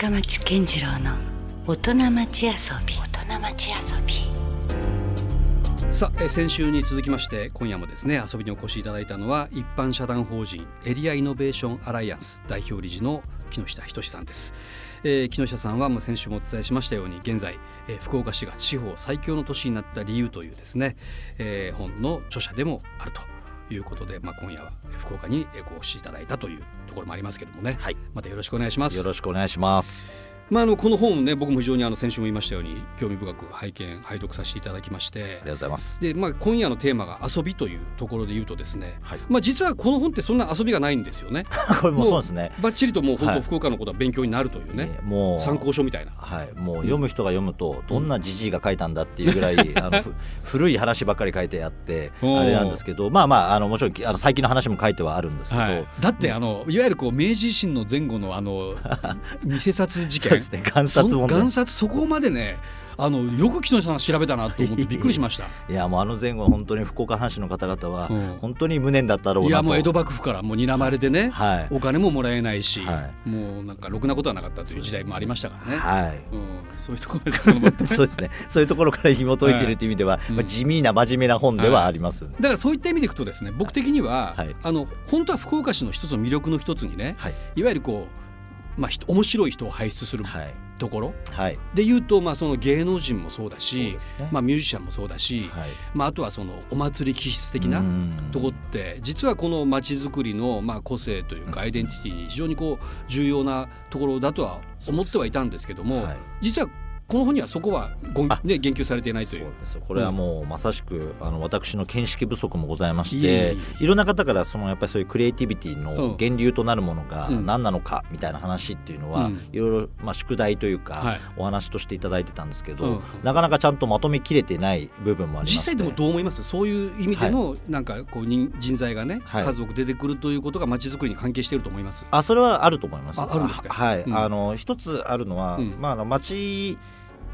深町健次郎の大人町遊び。大人町遊び。さあ先週に続きまして今夜もですね遊びにお越しいただいたのは一般社団法人エリアイノベーションアライアンス代表理事の木下仁さんです、えー木下さんはもう先週もお伝えしましたように現在、えー福岡市が地方最強の都市になった理由というですね、えー本の著者でもあると。いうことで、まあ、今夜はえー福岡にえーご越しいただいたというところもありますけれどもね、はい。またよろしくお願いします。よろしくお願いします。まあ、あのこの本ね僕も非常にあの先週も言いましたように興味深く拝見拝読させていただきまして。ありがとうございます。で、まあ、今夜のテーマが遊びというところで言うとですね、はい。まあ、実はこの本ってそんな遊びがないんですよね。これもそうですね。ばっちりともう本はい。当福岡のことは勉強になるというね、えーもう参考書みたいな。はい、もう読む人が読むとどんなじじいが書いたんだっていうぐらい、あのふ古い話ばっかり書いてあって あれなんですけどまあまああのもちろんあの最近の話も書いてはあるんですけど、はい、だってあのいわゆるこう明治維新の前後のあの 偽札事件ですね観察そ問題。贋札そこまでねあのよく木下さん調べたなと思ってびっくりしました。い。やもうあの前後本当に福岡藩士の方々はうん。本当に無念だったろうなと。いやもう江戸幕府からもう睨まれてね、はい。お金ももらえないし、はもうなんかろくなことはなかったという時代もありましたからね。はい。うん、そういうところ そうですね。そういうところから紐解いてるという意味では、うんまあ、地味な真面目な本ではありますよね。だからそういった意味でいくとですね僕的には、はい。あの本当は福岡市の一つの魅力の一つにね、はい。い、わゆるこう、まあ、ひ面白い人を輩出するはい。ところ。はい。で言うと、まあ、その芸能人もそうだしね。まあ、ミュージシャンもそうだし、はい。まあ、あとはそのお祭り気質的なうん。とこって実はこの街づくりのまあ個性というかアイデンティティに非常にこう重要なところだとは思ってはいたんですけども、はい。実はこの本にはそこはご、あね、言及されていないとそいう。う。です。よこれはもうまさしくあの私の見識不足もございましていろんな方からそのやっぱりそういうクリエイティビティうん。の源流となるものがうん。何なのかみたいな話っていうのはうん。いろいろまあ宿題というはかい。お話としていただいてたんですけうん。どなかなかちゃんとまとめきれてない部分もありまして。実際でもどう思います？そういう意味での、なんかこう人人材がね、はい。数多く出てくるということが街づくりに関係していると思います。あそれはあると思います。ああるんですか？はい、うん。あの一つあるのは、うん。まああの街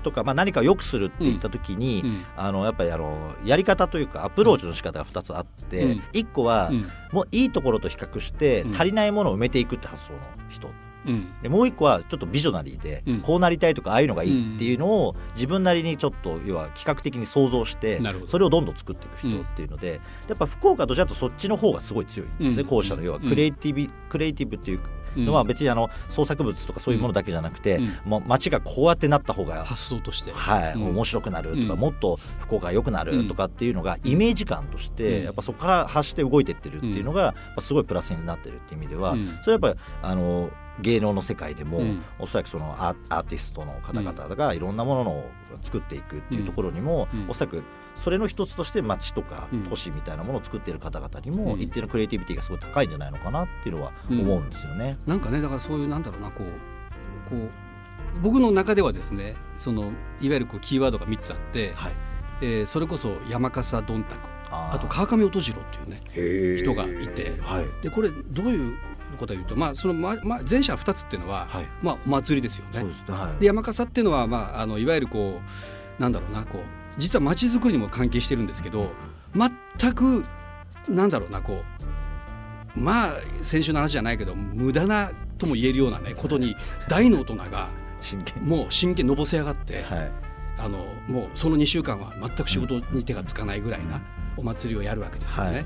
とかまあ何かを良くするって言った時に、うん。あのやっぱりあのやり方というかアプローチの仕方が2つあって、うん。1個は、うん。もういいところと比較してうん。足りないものを埋めていくって発想の。人うん。でもう1個はちょっとビジョナリーで、うん。こうなりたいとかああいうのがいいっていうのを自分なりにちょっと要は企画的に想像してそれをどんどん作っていく人っていうので、やっぱ福岡とじゃとそっちの方がすごい強い。ん。ですね、うん。後者の要はうんクリエイティブ、クリエイティブっていううん。のは別にあの創作物とかそういうものだけじゃなくて、うん。もう街がこうやってなった方が発想として、はい、うん。面白くなるとか、うん。もっと福岡が良くなるとかっていうのがイメージ感として、うん。やっぱそこから発して動いてってるっていうのが、すごいプラスになってるっていう意味では、うん。それはやっぱりあの芸能の世界でも、うん。おそらくそのアアーティストの方々がいろんなものを作っていくっていうところにも、うん。おそらくそれの一つとして街とかうん。都市みたいなものを作っている方々にもうん。一定のクリエイティビティがすごい高いんじゃないのかなっていうのは思うんですよね。なんかねだからそういうなんだろうなこうこう僕の中ではですねそのいわゆるこうキーワードが3つあって、はい、えーそれこそ山笠どんたくあと川上音次郎っていうね人がいてはい。でこれどういうことかというと、まあそのまま前者2つっていうのは、はい。まあ、お祭りですよね。ではい。で山笠っていうのは、まあ、あのいわゆるこうなんだろうなこう実は街づくりにも関係してるんですけど全くなんだろうなこうまあ先週の話じゃないけど無駄なとも言えるようなねことに大の大人がもう真剣のぼせ上がって、はい。あのもうその2週間は全く仕事に手がつかないぐらいなお祭りをやるわけですよね。はい。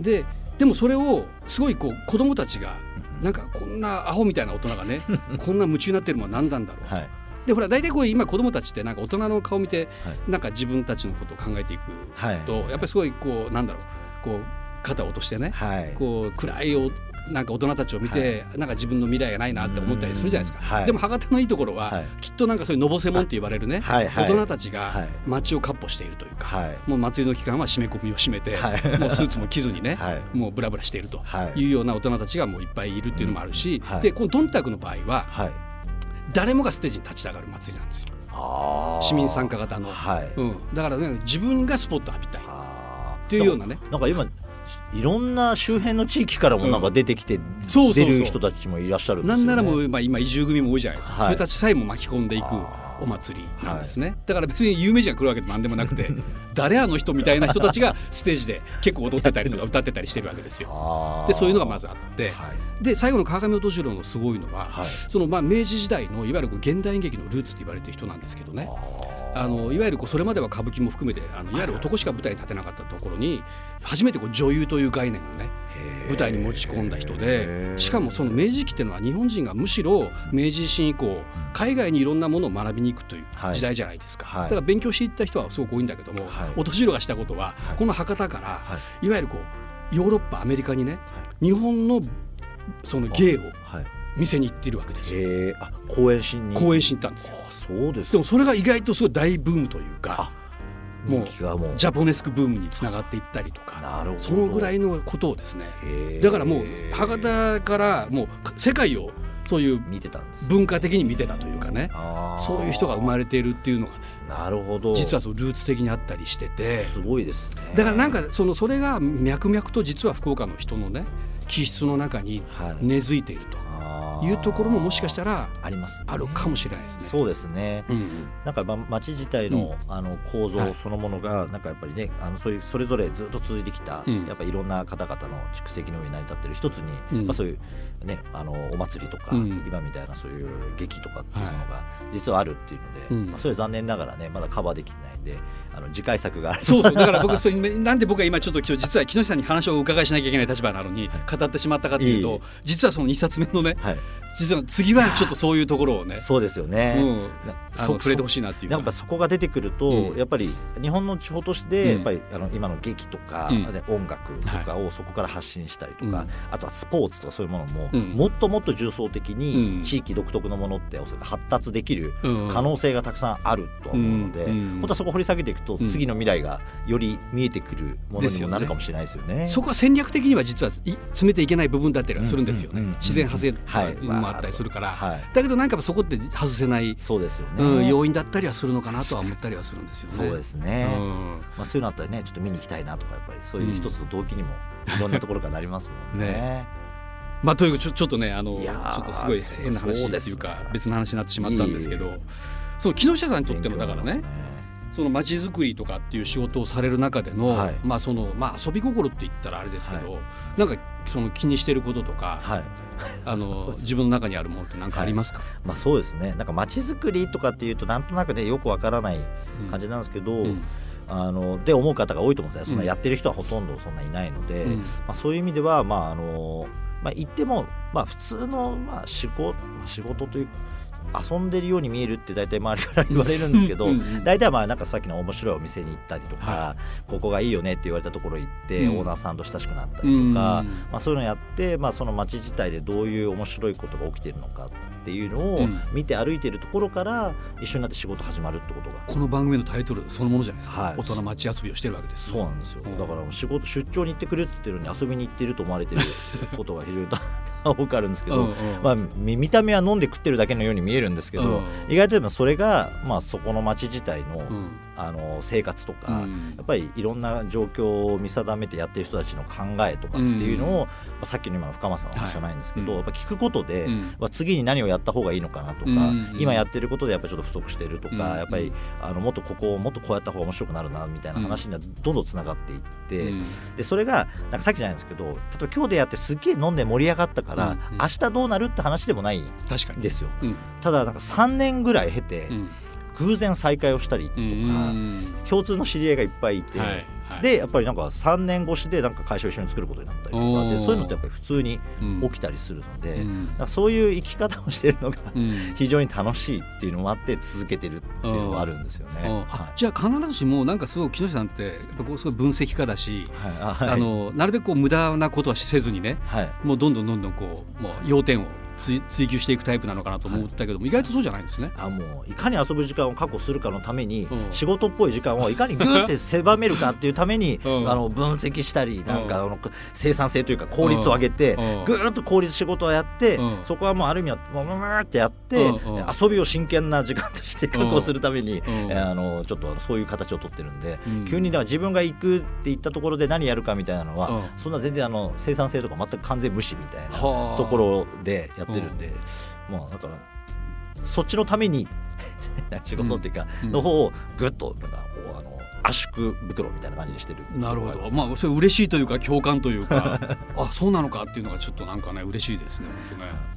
ででもそれをすごいこう子供たちがなんかこんなアホみたいな大人がね こんな夢中になってるのは何なんだろう、はい。でほら大体こう今子供たちってなんか大人の顔見てはい。なんか自分たちのことを考えていくはい。とやっぱりすごいこうなんだろう。こう肩を落としてねはい。こう暗いおなんか大人たちを見て、なんか自分の未来がないなって思ったりするじゃないですか、はい。でも博多のいいところは、はい。きっとなんかそういうのぼせもんって言われるね、はい。はい。大人たちがはい。街をかっ歩しているというか、はい。もう祭りの期間は締め込みを締めて、はい。もうスーツも着ずにね、はい。もうブラブラしているとはい。いうような大人たちがもういっぱいいるっていうのもあるし、はい。でこのドンタクの場合ははい。誰もがステージに立ち上がる祭りなんですよ。市民参加型の、はい。うん、だからね自分がスポット浴びたいっていうようなね。なんか今いろんな周辺の地域からもなんか出てきて、出る人たちもいらっしゃるんですよね。なんならもう、まあ、今移住組も多いじゃないですか、はいそれたちさえも巻き込んでいくあお祭りなんですね、だから別に有名人が来るわけでもなんでもなくて 誰あの人みたいな人たちがステージで 結構踊ってたりとか 歌ってたりしてるわけですよ。でそういうのがまずあって、はい。で最後の川上音次郎のすごいのは、はい。そのまあ明治時代のいわゆる現代演劇のルーツと言われてる人なんですけどね。あのいわゆるこうそれまでは歌舞伎も含めてあのいわゆる男しか舞台に立てなかったところに初めてこう女優という概念をね舞台に持ち込んだ人でしかもその明治期っていうのは日本人がむしろ明治維新以降海外にいろんなものを学びに行くというはい。時代じゃないですか、はい。だから勉強していった人はすごく多いんだけども、はい。音次郎がしたことは、はい。この博多から、はい。い、わゆるこうヨーロッパアメリカにね、日本のその芸をはい。見せに行っているわけですよ。えー、あ公演しに。公演しに行ったんですよ。あそうですでもそれが意外とすごい大ブームというかもうジャポネスクブームにつながっていったりとかそのぐらいのことをですね。だからもう博多からもう世界をそういう文化的に見てたというかね。そういう人が生まれているっていうのがねなるほど。実はそうルーツ的にあったりしてて。すごいですね。だからなんかそのそれが脈々と実は福岡の人のね気質の中にはい根付いていると。あーいうところももしかしたらありますね。あるかもしれないですね。そうですね。うんなんかま町自体の,、あの構はい。造そのものがなんかやっぱりねあのそういうそれぞれずっと続いてきた、うん。やっぱいろんな方々の蓄積の上に成り立ってる一つに、うん。やっぱそういうねあのお祭りとか、うん。今みたいなそういう劇とかっていうものが実はあるっていうので、うん。まあ、それは残念ながらねまだカバーできてないんであの次回作がそうそう。だから僕そういうなんで僕は今ちょっと今日実は木下さんに話をお伺いしなきゃいけない立場なのに語ってしまったかっていうと実はその2冊目のねはい、実は次はちょっとそういうところをね。そうですよね、うん。なあの触れてほしいなっていうか。やっぱそこが出てくると、うん。やっぱり日本の地方として、うん。やっぱりあの今の劇とか、うん。ね音楽とかをそこから発信したりとか、うん。あとはスポーツとかそういうものも、うん。もっともっと重層的うん。に地域独特のものっておそらく発達できるうん。可能性がたくさんあると思うので、本当はそこ掘り下げていくと、うん。次の未来がより見えてくるものにもなるかもしれないですよね。そこは戦略的には実はい詰めていけない部分だったりはするんですよね、自然派生はいもあったりするから、はい。だけどなんかそこって外せない、そうですよね、うん、要因だったりはするのかなとは思ったりはするんですよね。そうですね、うん。まあ、そういうのあったらねちょっと見に行きたいなとかやっぱりそういう一つの動機にもいろんなところからなりますもんね。ね。まあ、というちょちょっとねあのちょっとすごい変な話っていうか別の話になってしまったんですけど。その木下さんにとってもだからねその街づくりとかっていう仕事をされる中での、はい。まあそのまあ遊び心って言ったらあれですけど、なんかその気にしてることとか、はい。あの 自分の中にあるものって何かありますか、まあ、そうですね。なんか街づくりとかっていうとなんとなくねよくわからない感じなんですけど、うん。あので思う方が多いと思うんですね。そんなうん。やってる人はほとんどそんないないので、うん。まあ、そういう意味ではまああのまあ言っても、まあ、普通の、まあ、仕事仕事という遊んでるように見えるって大体周りから言われるんですけど大体はまあなんかさっきの面白いお店に行ったりとか、はここがいいよねって言われたところ行って、うん。オーナーさんと親しくなったりとか、うんまあ、そういうのやって、まあ、その街自体でどういう面白いことが起きてるのかっていうのをうん見て歩いてるところから一緒になって仕事始まるってことが。この番組のタイトルそのものじゃないですか、はい。大人町遊びをしてるわけですそうなんですよ、うん。だから仕事出張に行ってくれって言ってるのに遊びに行ってると思われてることが非常に 多くあるんですけど、うんうん。まあ、見見た目は飲んで食ってるだけのように見えるんですけど、うん。意外とそれが、まあ、そこの街自体の,、うん。あの生活とか、うん。やっぱりいろんな状況を見定めてやってる人たちの考えとかっていうのを、まあ、さっきの今の深松さんの話じゃないんですけど、はい。やっぱ聞くことで、うん。まあ、次に何をやった方がいいのかなとか、うん今やってることでやっぱりちょっと不足してるとか、うんやっぱりあのもっとここをもっとこうやった方が面白くなるなみたいな話にはどんどんつながっていって、うん。でそれがなんかさっきじゃないんですけど例えば今日でやってすっげえ飲んで盛り上がったから、うん。うん明日どうなるって話でもないんですよ。うん。ただなんか3年ぐらい経て、うん。偶然再会をしたりとか、うん共通の知り合いがいっぱいいて、でやっぱりなんか3年越しでなんか会社を一緒に作ることになったりとかでそういうのってやっぱり普通にうん。起きたりするので、うん。そういう生き方をしてるのがうん。非常に楽しいっていうのもあって続けてるっていうのはあるんですよね。うんはい。あじゃあ必ずしもなんかすごい木下さんってやっぱこうすごい分析家だし、はい。あのなるべくこう無駄なことはせずにねはい。もうどんどんどんどんこうもう要点を追追求していくタイプなのかなと思ったけども、意外とそうじゃないんですね。あもういかに遊ぶ時間を確保するかのために、うん。仕事っぽい時間を いかにグーって狭めるかっていうために、うん。あの分析したりなんかあの生産性というか効率を上げて、うん。ぐーっと効率仕事をやって、うん。そこはもうある意味はもうムーってやって、遊びを真剣な時間として確保するために、うあのちょっとそういう形をとってるんで、うん。急にでは自分が行くって言ったところで何やるかみたいなのは、うん。そんな全然あの生産性とか全く完全無視みたいなはあ。ところでやってるんで、まあだからそっちのためにな 仕事っていうか、うん。の方をぐっとなんか圧縮袋みたいな感じにしてる。なるほど。まあそれ嬉しいというか共感というか あそうなのかっていうのがちょっとなんかね嬉しいですね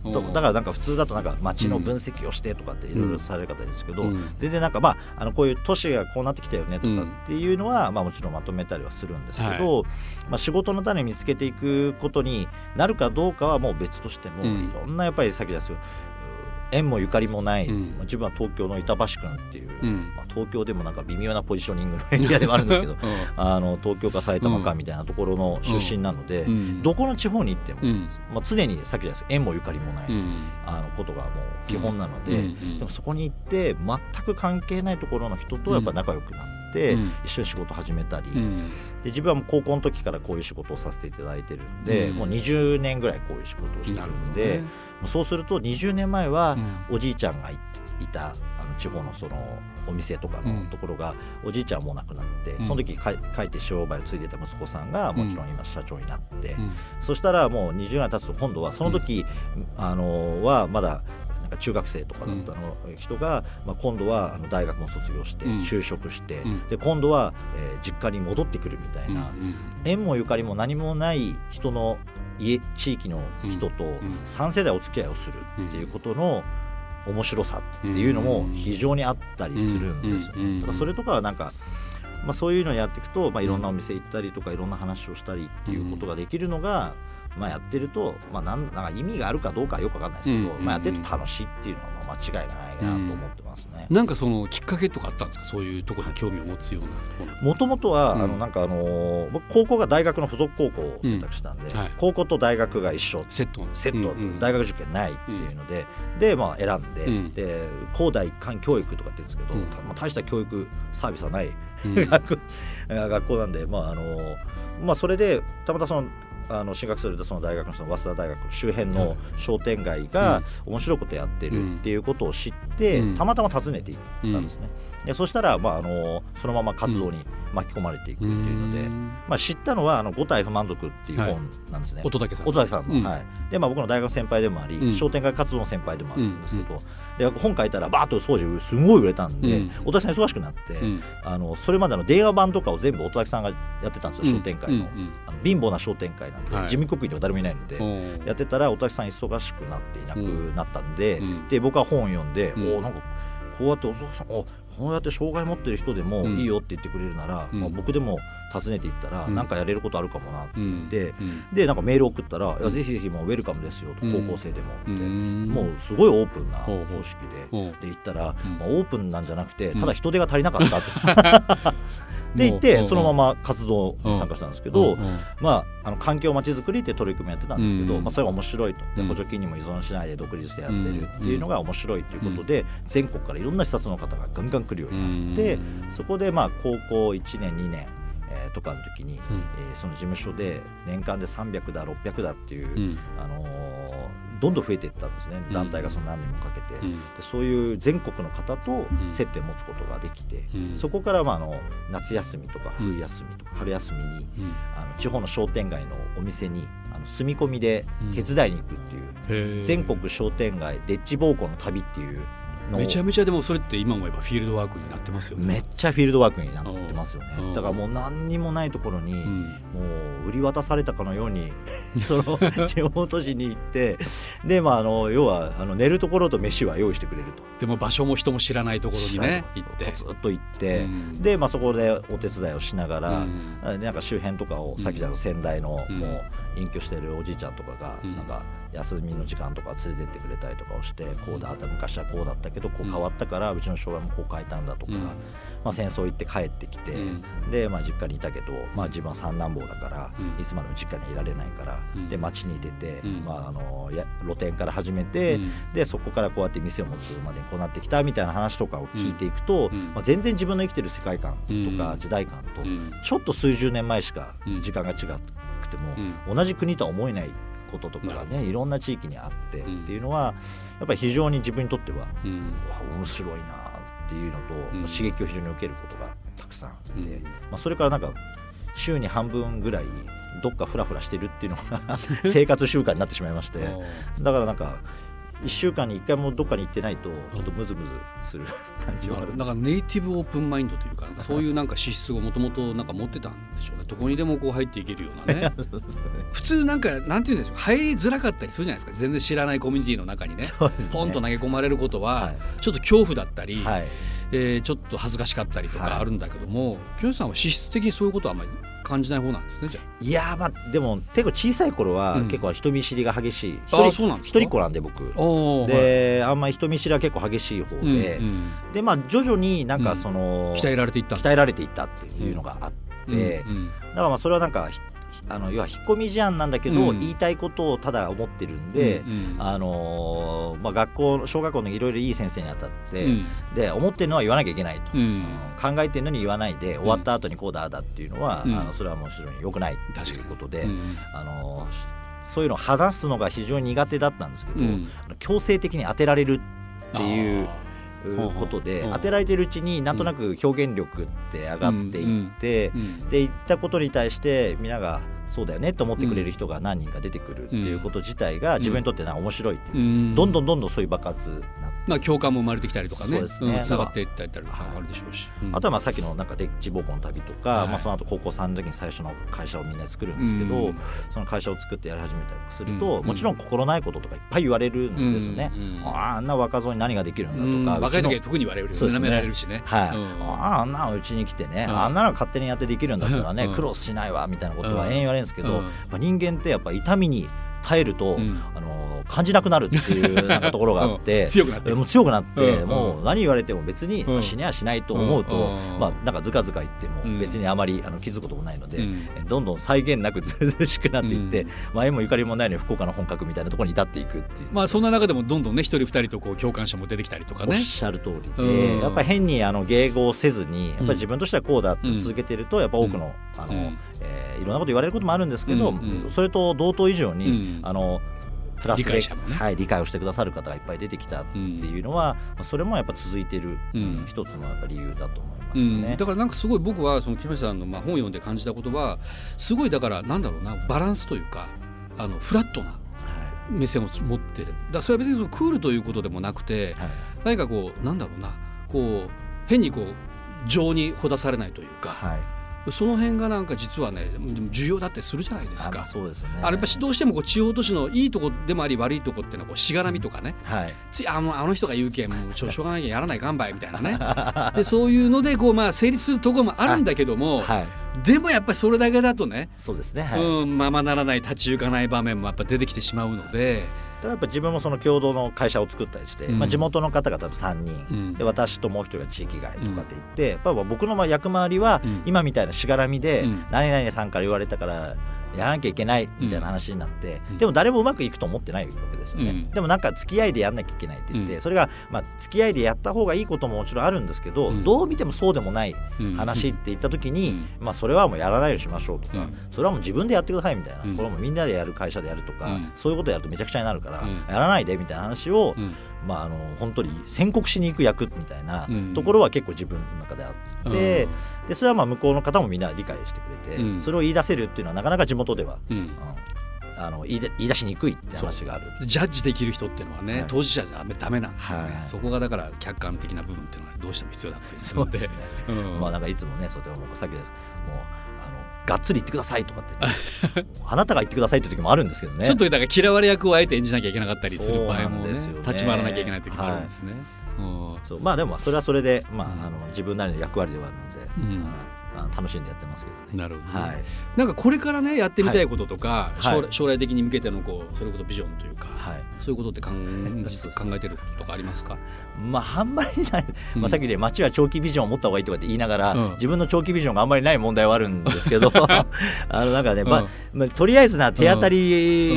ね。とだからなんか普通だとなんか街の分析をしてとかっていろいろされる方ですけど、うん。全然なんかまああのこういう都市がこうなってきたよねとかっていうのは、まあもちろんまとめたりはするんですけど、まあ仕事の種見つけていくことになるかどうかはもう別としても、うん。いろんなやっぱりさっきですよ縁もゆかりもない、うん。まあ自分は東京の板橋区っていう、うん。まあ、東京でもなんか微妙なポジショニングのエリアではあるんですけどあの東京か埼玉かみたいなところの出身なので、うん。どこの地方に行っても、うん。まあ、常にさっきじゃないですか縁もゆかりもない、うん。あのことがもう基本なので、うん。うん。でもそこに行って全く関係ないところの人とやっぱ仲良くなって、うん。一緒に仕事始めたり、うんで自分はもう高校の時からこういう仕事をさせていただいてるんで、うん。もう20年ぐらいこういう仕事をしてるんで、ね。そうすると20年前はうん。おじいちゃんがいいたあの地方のそのお店とかのところが、おじいちゃんはもう亡くなって、うん。その時か帰って商売を継いでた息子さんがもちろん今社長になって、うん。そしたらもう20年経つと今度はその時、あのはまだ中学生とかだったの、人が、まあ、今度はあの大学も卒業してうん。就職して、うん。で今度は、えー実家に戻ってくるみたいな、うん。縁もゆかりも何もない人の家地域の人とん。3世代お付き合いをするっていうことの面白さっていうのも非常にあったりするんですよ。ね。だからそれとかはなんかまあ、そういうのをやっていくと、まあ、いろんなお店行ったりとかいろんな話をしたりっていうことができるのが、まあ、やってると、まあ、なんなんか意味があるかどうかはよくわかんないですけど、うんまあ、やってると楽しいっていうのはまあ間違いがないなと思ってますね。なんかそのきっかけとかあったんですか？そういうところに興味を持つような。もともとは、うん。あのなんかあの高校が大学の附属高校を選択したんで、うん。はい。高校と大学が一緒。セットセット、うんうん。大学受験ないっていうので、でまあ選んで、うん。で高大一貫教育とかって言うんですけど、うん。まあ、大した教育サービスはない、うん。学学校なんでまああのまあそれでたまたまそのあの進学するとその大学のその早稲田大学周辺の商店街が面白いことやってるっていうことを知って、うん。たまたま訪ねていったんですね。でそしたら、まあ、あのそのまま活動に巻き込まれていくっていうので、うん。まあ、知ったのはあの「五体不満足」っていう本なんですね。乙武さん乙武さんの、うん。はい。でまあ、僕の大学の先輩でもあり、うん。商店街活動の先輩でもあるんですけど、で本書いたらバーッと当時すごい売れたんで、うん。乙武さん忙しくなって、うん。あのそれまでの電話版とかを全部乙武さんがやってたんですよ、商店会の,、あの貧乏な商店会なんで、はい。事務局員では誰もいないので、うんやってたら乙武さん忙しくなっていなくなったんで,、うん。で僕は本を読んで、うん。おなんかこうやって乙武さんおこうやって障害持ってる人でもうん。いいよって言ってくれるなら、うん。まあ、僕でも訪ねていったら、うん。なんかやれることあるかもなってうん言って、うん。でなんかメール送ったら「いやうんぜひぜひもうウェルカムですよ」と、うん。高校生でもって、うん。もうすごいオープンなほうほう。組織で。で行ったら、うん。まあ、オープンなんじゃなくてうん。ただ人手が足りなかったって、で行ってそのまま活動に参加したんですけど、まあ、あの環境まちづくりって取り組みやってたんですけど、うん。まあ、それが面白いと。でうん。補助金にも依存しないで独立してやってるっていうのが面白いということで、全国からいろんな視察の方がガンガン来るようになって、そこでまあ高校1年2年、えーとかの時に、うん。えーその事務所で年間で300だ600だっていう、うん。あのーどんどん増えていったんですね。団体がその何年もかけて。うん。でそういう全国の方とん。接点を持つことができて、うん。そこからまああの夏休みとか冬休みとか春休みにうん。あの地方の商店街のお店にあの住み込みで手伝いに行くっていう、全国商店街デッチ暴行の旅っていうめちゃめちゃでもそれって今思えばフィールドワークになってますよね。めっちゃフィールドワークになってますよね。うん。だからもう何にもないところに、うんもう売り渡されたかのように その地方都市に行ってでまああの要はあの寝るところと飯は用意してくれると。でも場所も人も知らないところにね行って。ずっと行って、うん。で、まあ、そこでお手伝いをしながら、うん。あなんか周辺とかをさっきじゃ先代のうんもう隠居してるおじいちゃんとかが、うん。なんか休みの時間とか連れてってくれたりとかをしてこうだった昔はこうだったけどこう変わったからうちの障害もこう変えたんだとか、うん。まあ、戦争行って帰ってきて、うん。で、まあ、実家にいたけど、まあ、自分は三男坊だから、うん。いつまでも実家にはいられないから、うん。で町に出て、うん。まあ、あのや露店から始めて、うん。でそこからこうやって店を持つまでにこうなってきたみたいな話とかを聞いていくと、うん。まあ、全然自分の生きてる世界観とかうん。時代感とうん。ちょっと数十年前しかうん。時間が違くても、うん。同じ国とは思えないこととかがねいろんな地域にあってっうん。ていうのはやっぱり非常に自分にとっては、うん。面白いなっていうのと、うん。刺激を非常に受けることがたくさんあって、うん。まあ、それからなんか週に半分ぐらいどっかフラフラしてるっていうのが 生活習慣になってしまいまして だからなんか1週間に1回もどっかに行ってないとちょっとムズムズする感じはあるんですだからネイティブオープンマインドというかそういうなんか資質をもともとなんか持ってたんでしょうね。どこにでもこう入っていけるようなね。普通なんかなんていうんでしょう入りづらかったりするじゃないですか。全然知らないコミュニティの中にね。ね。ポンと投げ込まれることは、はい。ちょっと恐怖だったり、はいえーちょっと恥ずかしかったりとはい。かあるんだけども、木下さんは資質的にそういうことはあんまり感じない方なんですねじゃいやーまあでも結構小さい頃はうん。結構人見知りが激しい。うなん一人っ子なんで僕。あ。おーであんまり人見知りは結構激しい方で、はいうんうん。でまあ徐々になんかその、鍛えられていった鍛えられていったっていうのがあって、うんうん。だからまあそれはなんかひあの要は引っ込み思案なんだけど、うん。言いたいことをただ思ってるんで、うんうん。あのーまあ、学校小学校のいろいろいい先生に当たって、うん。で思ってるのは言わなきゃいけないと、うん。うん。考えてるのに言わないで終わった後にこうだああだっていうのは、うん。あのそれはもちろん良くないということで、うんあのーそういうのを話すのが非常に苦手だったんですけど、強制的に当てられるっていうことでうん当てられてるうちになんとなく表現力って上がっていって、うん。で言ったことに対してみんながそうだよねと思ってくれる人が何人か出てくるっていうこと自体が自分にとってな面白いっていう、うん。どんどんどんどんそういう爆発にな。まあ共感も生まれてきたりとかね。そうですね。んつながっていったりとかはいあるでしょうし、うん。あとはまあさっきのなんかデッチボコの旅とか、はい。まあ、その後高校3の時に最初の会社をみんなで作るんですけど、うん。その会社を作ってやり始めたりすると、うん。もちろん心ないこととかいっぱい言われるんですよね。あんな若造に何ができるんうん。だとか、若い時は特に言われるよそうですね。められるしね。はい。うん。あんなのうちに来てね、うんあんなの勝手にやってできるんだったらね、うん。苦労しないわみたいなことはうん。延々言われるんですけど、うん。やっぱ人間ってやっぱ痛みに耐えると、うん。あの感じなくなるっていう なんかところがあって、うん。強くなってる。もう強くなって、うん。もう何言われても別に、死にはしないと思うと、うん。まあなんかずかずか言ってうん。も別にあまりあの気づくこともないので、どんどん際限なくずうずうしくなっていって、うん。まあ縁もゆかりもないのに福岡の本格みたいなところに至っていくっていう。まあそんな中でもどんどんね一人二人とこう共感者も出てきたりとかおっねしゃる通りで、うん。やっぱり変にあの迎合せずにやっぱり自分としてはこうだってうん続けてるとやっぱ多くの,、あのうんえーいろんなこと言われることもあるんですけど、それと同等以上に、うんあのプラスでね。はい、理解をしてくださる方がいっぱい出てきたっていうのは、まあそれもやっぱ続いてる、うん。一つのやっぱ理由だと思いますうん。だからなんかすごい僕はその木下さんのまあ本を読んで感じたことはすごいだからなんだろうなバランスというかあのフラットなは目線を持ってる。だそれは別にそのクールということでもなくていはい。何かこうなんだろうなこう変にこう情にほだされないというか、はいその辺がなんか実はね重要だってするじゃないですかあそうですね。あれやっぱどうしてもこう地方都市のいいとこでもあり悪いとこっていうのはこうしがらみとかねはいついあもうあの人が言うけん もうしょしょうがないけんやらないかんばいみたいなねでそういうのでこうまあ成立するところもあるんだけども、はいでもやっぱりそれだけだとね、そうですね。はい。うん、ままならない立ち行かない場面もやっぱ出てきてしまうので、だからやっぱ自分もその共同の会社を作ったりして、うん。まあ、地元の方々3人、うん。で私ともう一人が地域外とかって言って、やっぱ僕のまあ役回りはうん。今みたいなしがらみで、うん。何々さんから言われたからやらなきゃいけないみたいな話になって、うん。でも誰もうまくいくと思ってないわけですよね、うん。でもなんか付き合いでやんなきゃいけないって言って、うん。それがまあ付き合いでやった方がいいことももちろんあるんですけど、うん。どう見てもそうでもないうん話って言った時に、うん。まあ、それはもうやらないようにしましょうとか、うん。それはもう自分でやってくださいみたいな、うん。これもみんなでやる会社でやるとか、うん。そういうことやるとめちゃくちゃになるから、うん。やらないでみたいな話を、うん。まあ、あの本当に宣告しに行く役みたいなうん。ところは結構自分の中であって、でそれはまあ向こうの方もみんな理解してくれて、うん。それを言い出せるっていうのはなかなか地元では、うん。うん。あの言いで言い出しにくいって話がある。ジャッジできる人っていうのはね、はい。当事者じゃダメダメなんですよね、はいそこがだから客観的な部分っていうのはどうしても必要だったりするので。そうですね、うん。まあなんかいつもねそうでもさっきです。もうがっつり言ってくださいとかって、ね、あなたが言ってくださいって時もあるんですけどね。ちょっとだから嫌われ役をあえて演じなきゃいけなかったりする場合もねんですよね。立ち回らなきゃいけない時もあるんですね。うん。そう。まあでもそれはそれで、まあうん。あの自分なりの役割ではあるので、うん楽しんでやってますけどね。なるほどね、はい。なんかこれからねやってみたいこととか、はい。将来将来的に向けてのこうそれこそビジョンというか、はい。そういうことって考えてることとかありますか、まああんまりない、うん。まあ、さっきで町は長期ビジョンを持った方がいいとかって言いながら、うん。自分の長期ビジョンがあんまりない問題はあるんですけど あのなんかね、まあうん。まあ、とりあえずな手当たり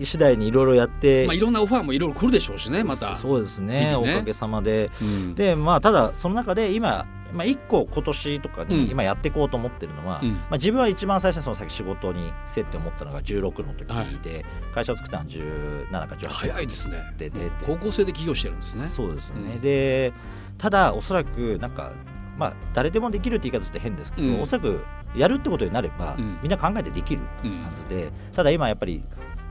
う次第にいろいろやって、まあ、いろんなオファーもいろいろ来るでしょうしねまた。そうですね。ね。おかげさまで。うん。でまあただその中で今、まあ、1個今年とかうん。に今やっていこうと思ってるのは、うん。まあ、自分は一番最初にその先仕事に接って思ったのが16の時はい。で、会社を作ったのは17か18早いですね。で出て高校生で起業してるんですね。そうですよね、うん。でただおそらくなんかまあ誰でもできるって言い方って変ですけど、うん。おそらくやるってことになれば、うん。みんな考えてできるうんはずでただ今やっぱり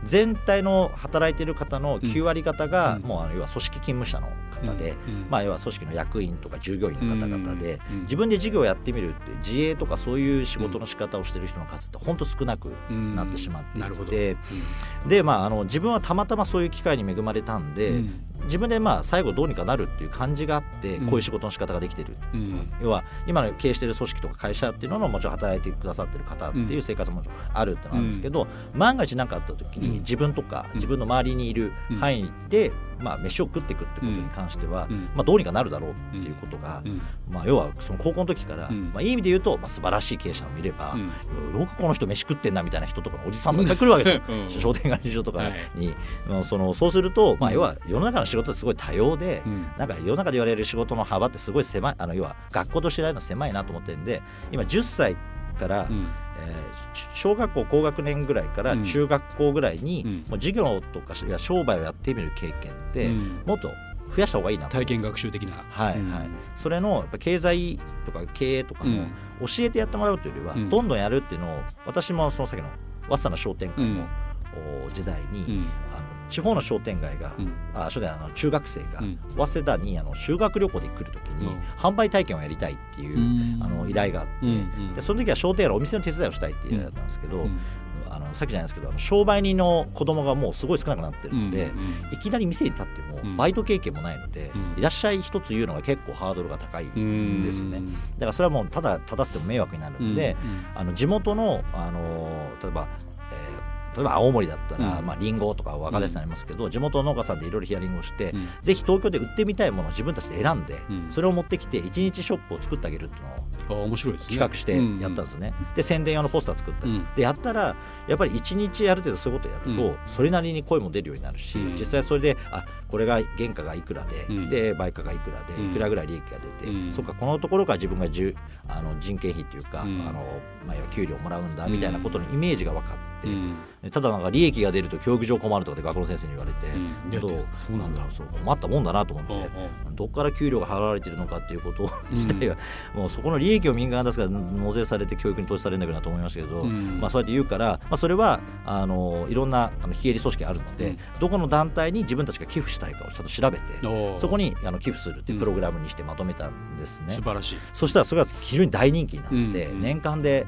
全体の働いてる方の9割方が、うん。もうあの要は組織勤務者の方で、うんまあ、要は組織の役員とか従業員の方々で、うん自分で事業をやってみるって自営とかそういう仕事の仕方をしてる人の数って本当少なくなってしまっていて、なるほど。で、まあ、あの自分はたまたまそういう機会に恵まれたんで、うん自分でまあ最後どうにかなるっていう感じがあって、うん。こういう仕事の仕方ができてる、うん。要は今の経営してる組織とか会社っていうののもちろん働いてくださってる方っていう生活ももちろんあるってのがあるんですけど、万が一何かあった時にうん。自分とかうん。自分の周りにいるうん範囲で、まあ、飯を食っていくってことに関しては、うん。まあ、どうにかなるだろうっていうことが、うん。まあ、要はその高校の時から、うん。まあ、いい意味で言うと、まあ、素晴らしい経営者もいれば、うん。よくこの人飯食ってんなみたいな人とかのおじさんとか来るわけですよ、うん。商店街所とかに、まあそのそうすると、まあ、うん。要は世の中の仕事すごい多様で、うん。なんか世の中で言われる仕事の幅ってすごい狭いあの要は学校としてられるの狭いなと思ってるんで今10歳から、うん。えーし小学校高学年ぐらいからうん。中学校ぐらいに、うん。もう授業とかいや商売をやってみる経験って、うん。もっと増やした方がいいなと。体験学習的な。はいうん。はい、それのやっぱ経済とか経営とかも教えてやってもらうというよりは、うん。どんどんやるっていうのを私もその先の早稲田の商店街の、時代に、うん。あの地方の商店街が、うん。あ商店街の中学生が、うん。早稲田にあの修学旅行で来るときに、うん。販売体験をやりたいっていう、うん。あの依頼があって、でその時は商店街のお店の手伝いをしたいっていう依頼だったんですけど、うん。あのさっきじゃないですけどあの商売人の子供がもうすごい少なくなってるので、うんいきなり店に立ってもうん。バイト経験もないので、うん。いらっしゃい一つ言うのが結構ハードルが高いんですよね。だからそれはもうただ立たせても迷惑になるので、あの地元の、あの例えば、えー例えば青森だったら、うん。まあ、リンゴとか分かりやすくなりますけど、地元の農家さんでいろいろヒアリングをして、うん。ぜひ東京で売ってみたいものを自分たちで選んで、うん。それを持ってきて一日ショップを作ってあげるっていうのをあ面白いですね。企画してやったんですね、で宣伝用のポスター作ったり、うん。でやったらやっぱり一日ある程度そういうことをやると、うん。それなりに声も出るようになるし、うん。実際それであこれが原価がいくらで、うん。で売価がいくらでうん。いくらぐらい利益が出て、うん。そっかこのところから自分がじゅあの人件費というか、うん。あのまあ、給料もらうんだみたいなことのイメージが分かって、うんただなんか利益が出ると教育上困るとかで学校の先生に言われて、うんそうなんだ。ろそう困ったもんだなと思って。どこから給料が払われてるのかっていうことうん。自体は、もうそこの利益を民間が出すから納税されて教育に投資されるんだけどなと思いましたけど、うん。まあ、そうやって言うから、まあ、それはあのいろんなあの非営利組織があるので、うん。どこの団体に自分たちが寄付したいかをちゃんと調べてそこにあの寄付するっていうプログラムにしてまとめたんですね。素晴らしい。そしたらそれが非常に大人気になって、うん。年間で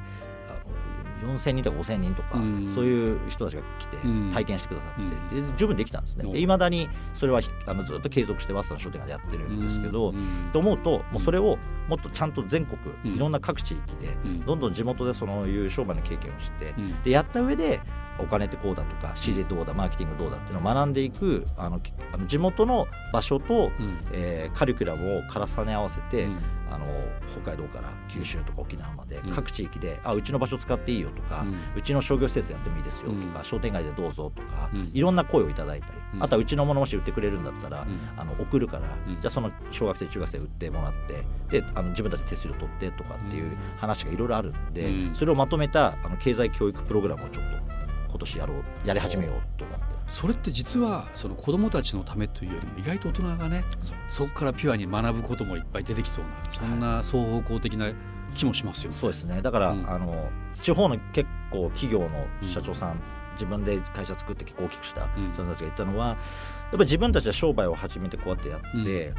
4000人とか5000人とか、うん。そういう人たちが来てうん。体験してくださって、うん。で十分できたんですね。う。んいまだにそれはひあのずっと継続して早稲田の商店街でやってるんですけど、うん。と思うともうそれをもっとちゃんと全国、うん。いろんな各地域で、うん。どんどん地元でそのいう商売の経験をして、うん。でやった上でお金ってこうだとか仕入れどうだマーケティングどうだっていうのを学んでいくあのきあの地元の場所と、うん。えーカリキュラムを重ね合わせて、うん。あの北海道から九州とか沖縄までうん。各地域で、あうちの場所使っていいよとか、ううんちの商業施設やってもいいですよとか、うん。商店街でどうぞとか、うん。いろんな声をいただいたり、うん。あとはうちのものもし売ってくれるんだったら、うん。あの送るから、うん。じゃあその小学生中学生売ってもらってであの自分たちで手数料取ってとかっていう話がいろいろあるんで、うん。それをまとめたあの経済教育プログラムをちょっと今年やろうやり始めようと思って。それって実はその子どもたちのためというよりも意外と大人がねそこからピュアに学ぶこともいっぱい出てきそうなそんな双方向的な気もしますよね。そうですね。だから、うん。あの地方の結構企業の社長さん、自分で会社作って結構大きくしたうん。人たちが言ったのは、やっぱり自分たちは商売を始めてこうやってやって、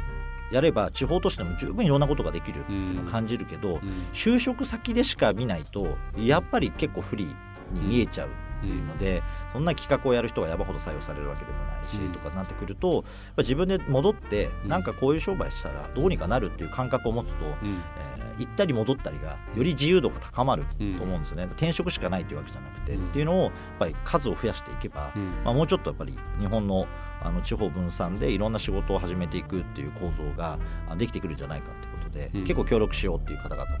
やれば地方都市でも十分いろんなことができるっていうのを感じるけど、うん。就職先でしか見ないとやっぱり結構不利に見えちゃうっていうので、そんな企画をやる人が山ほど採用されるわけでもないし、うん。とかなってくると自分で戻って、うん。なんかこういう商売したらどうにかなるっていう感覚を持つと、うん。えー行ったり戻ったりがより自由度が高まるうん。と思うんですよね、転職しかないというわけじゃなくて、うん。っていうのをやっぱり数を増やしていけば、うん。まあ、もうちょっとやっぱり日本のあの地方分散でいろんな仕事を始めていくっていう構造があできてくるんじゃないかってことで、うん。結構協力しようっていう方々も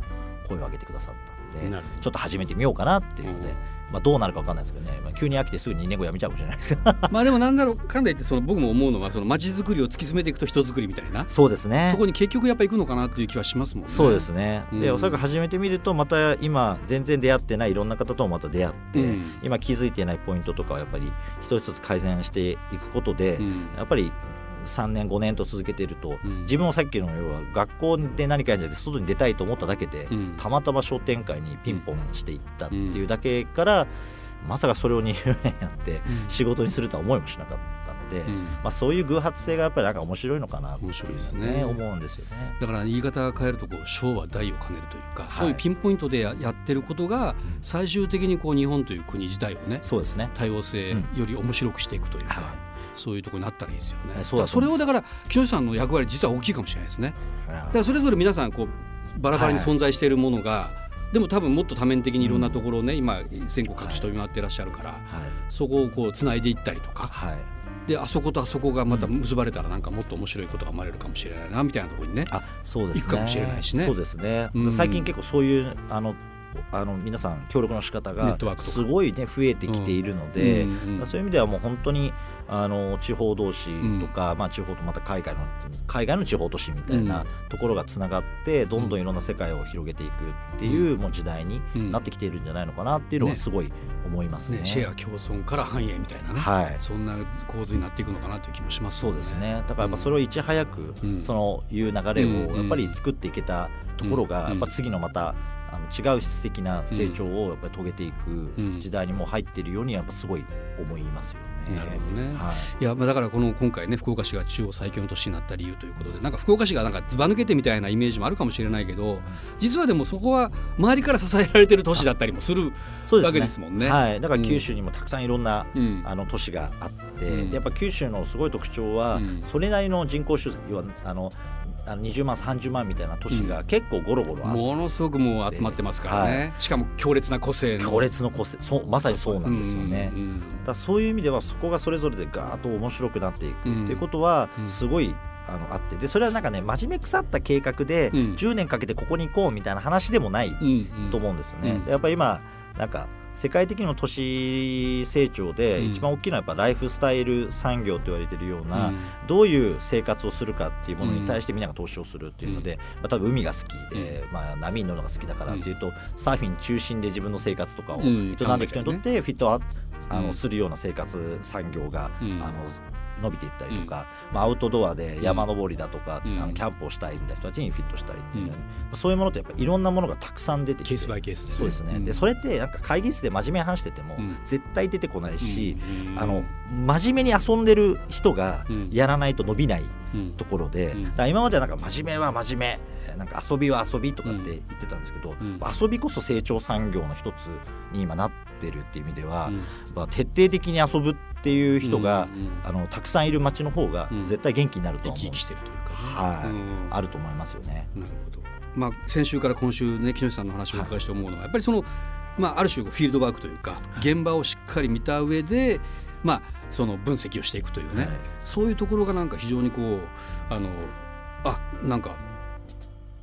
声を上げてくださったんでちょっと始めてみようかなっていうので、うん。まあ、どうなるか分かんないですけどね、まあ、急に飽きてすぐ2年後辞めちゃうかもしれないですけど。まあでもなんだろうかんだ言ってその僕も思うのはその街づくりを突き詰めていくと人づくりみたいなそうですね。そこに結局やっぱ行くのかなっていう気はしますもんね。そうですね、でうん。おそらく始めてみるとまた今全然出会ってないいろんな方ともまた出会って、うん。今気づいていないポイントとかはやっぱり一つ一つ改善していくことで、うん。やっぱり3年5年と続けていると、うん。自分もさっきの要は学校で何かやるんじゃなくて外に出たいと思っただけで、うん。たまたま商店会にピンポンしていったっていうだけから、まさかそれを20年やって仕事にするとは思いもしなかったので、うん。まあ、そういう偶発性がやっぱりなんか面白いのかなっていう面白いですね。ね思うんですよね。だから言い方を変えるとこう小は大を兼ねるというか、い。そういうピンポイントでややってることが最終的にこう日本という国自体をねそうですね。多様性より面白くしていくというか、はいそういうところになったらいいですよね。はいそそれをだから木下さんの役割実は大きいかもしれないですね。だからそれぞれ皆さんこうバラバラに存在しているものが、でも多分もっと多面的にいろんなところをね、今全国各地飛び回っていらっしゃるから、はい。そこをこうつないでいったりとかはい。であそことあそこがまた結ばれたらなんかもっと面白いことが生まれるかもしれないなみたいなところにね。あそうですね。行くかもしれないしね。そうですね、うん。最近結構そういうあのあの皆さん協力の仕方ネがすごいね増えてきているので、うん。うんうんそういう意味ではもう本当にあの地方同士とか、まあ、地方とまた海外の海外の地方都市みたいなところがつながって、どんどんいろんな世界を広げていくっていう、もう時代になってきているんじゃないのかなっていうのはね。すごい思いますね。ね、シェア共存から繁栄みたいなね、はい。そんな構図になっていくのかなという気もしますよそうですね。だからやっぱそれをいち早く、うん。そのいう流れをやっぱり作っていけたところが、うん。やっぱ次のまたあの違う質的な成長をやっぱり遂げていくうん。時代にもう入っているようにやっぱすごい思いますよね。なるほどね。はい。いやまあだからこの今回ね福岡市が地方最強の都市になった理由ということでなんか福岡市がなんかずば抜けてみたいなイメージもあるかもしれないけど実はでもそこは周りから支えられてる都市だったりもするわけですもんね。はい、だから九州にもたくさんいろんな、うん。あの都市があって、うん。でやっぱ九州のすごい特徴は、うん。それなりの人口数要はあのあの20万30万みたいな都市が結構ゴロゴロあって、ものすごくもう集まってますからね、しかも強烈な個性の。強烈の個性。そうまさにそうなんですよね。うんうんだそういう意味ではそこがそれぞれでガーッと面白くなっていくうんっていうことはうん。すごいあのあって。でそれはなんかね真面目腐った計画でうん。10年かけてここに行こうみたいな話でもないうんうん。と思うんですよね。やっぱり今なんか世界的にも都市成長でうん。一番大きいのはやっぱライフスタイル産業と言われてるような、うん。どういう生活をするかっていうものに対してみんなが投資をするっていうので、まあ、多分海が好きで、まあ、波に乗るのが好きだからっていうと、サーフィン中心で自分の生活とかを営うんんでる人にとってフィットアあうんのするような生活産業が、うん。あの伸びていったりとか、まあ、アウトドアで山登りだとか、うん。あのキャンプをしたいみたいな人たちにフィットしたりっていう、うん。そういうものってやっぱいろんなものがたくさん出てきて。ケースバイケースそうですね、うん。でそれってなんか会議室で真面目に話してても、うん。絶対出てこないし、うん。あの真面目に遊んでる人がうん。やらないと伸びないうんところで、うん。だから今まではなんか真面目は真面目なんか遊びは遊びとかって言ってたんですけど、ん。遊びこそ成長産業の一つに今なってるっていう意味では、うん。まあ、徹底的に遊ぶっていう人が、あのたくさんいる街の方がうん。絶対元気になると思う。生きしてるというか。ね、はい。うん。あると思いますよね。なるほど。まあ先週から今週ね木下さんの話をお伺いして思うのは、やっぱりそのまあある種フィールドワークというか、現場をしっかり見た上でまあその分析をしていくというね、はい。そういうところがなんか非常にこうあのあなんか。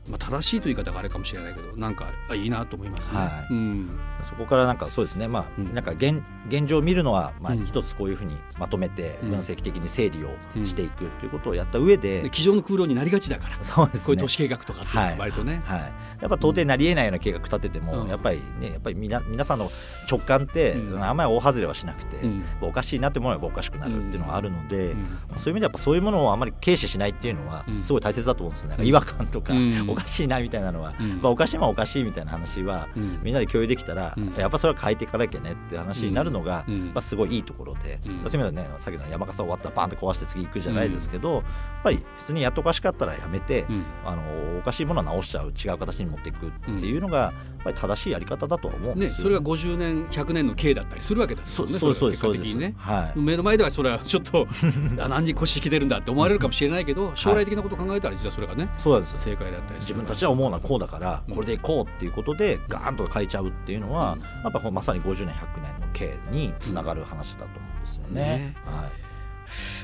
まあ、正しいという言い方があれかもしれないけどなんかあいいなと思いますね。はい。うん。そこからなんかそうですね、まあうん。なんか現現状を見るのは、まあ、うん。一つこういうふうにまとめてうん。分析的に整理をしていくということをやった上で、で机上の空論になりがちだから、そうですね。こういう都市計画とかっていうのは割とね。はい、やっぱ到底なりえないような計画立てても、うん。やっぱりねやっぱりみな皆さんの直感って、うん。あんまり大外れはしなくて、うん。おかしいなって思えばおかしくなるっていうのがあるので、うん。そういう意味でやっぱそういうものをあまり軽視しないっていうのはうん。すごい大切だと思うんですよ。ね、違和感とか、うんおかしいなみたいなのは、うん。まあ、おかしいもおかしいみたいな話は、うん。みんなで共有できたら、うん。やっぱそれは変えていかなきゃねっていう話になるのが、うん。まあ、すごいいいところで、うん。そういう意味ではねさっきの山笠終わったらバンって壊して次行くじゃないですけど、やっぱり普通にやっとおかしかったらやめて、うん。あのおかしいものは直しちゃう違う形に持っていくっていうのが、やっぱり正しいやり方だとは思うんですよ、ねそれが50年100年の経だったりするわけですよね。そそうそうですそうです、ね。はい。目の前ではそれはちょっと あ何に腰引きてるんだって思われるかもしれないけど将来的なことを考えたら実はそれがねそうなんですよ。正解だったり自分たちは思うのはこうだからうん。これでいこうっていうことでガーンと変えちゃうっていうのは、うん。やっぱまさに50年100年の経につながる話だと思うんですよね。ね。はい。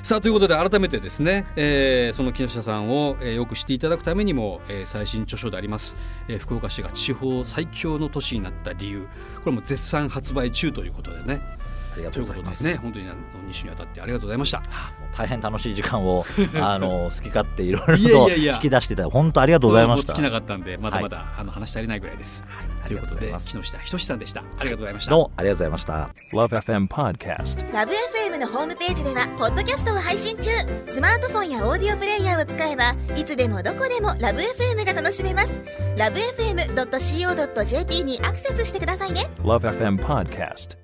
さあということで改めてですね、えーその木下さんを、えーよく知っていただくためにも、えー最新著書であります、えー福岡市が地方最強の都市になった理由これも絶賛発売中ということでねありがとうございます。ね本当にあの2週にわたってありがとうございました。大変楽しい時間を あの好き勝手いろいろと引き出していた本当ありがとうございました。もう尽きなかったんでまだまだ、あの話し足りないぐらいです。ありということで木下仁さんでした。ありがとうございました。どうもありがとうございました。Love FM Podcast. ラブ f m のホームページではポッドキャストを配信中スマートフォンやオーディオプレイヤーを使えばいつでもどこでもラブ f m が楽しめますラブ FM.co.jp にアクセスしてくださいね Love FM Podcast.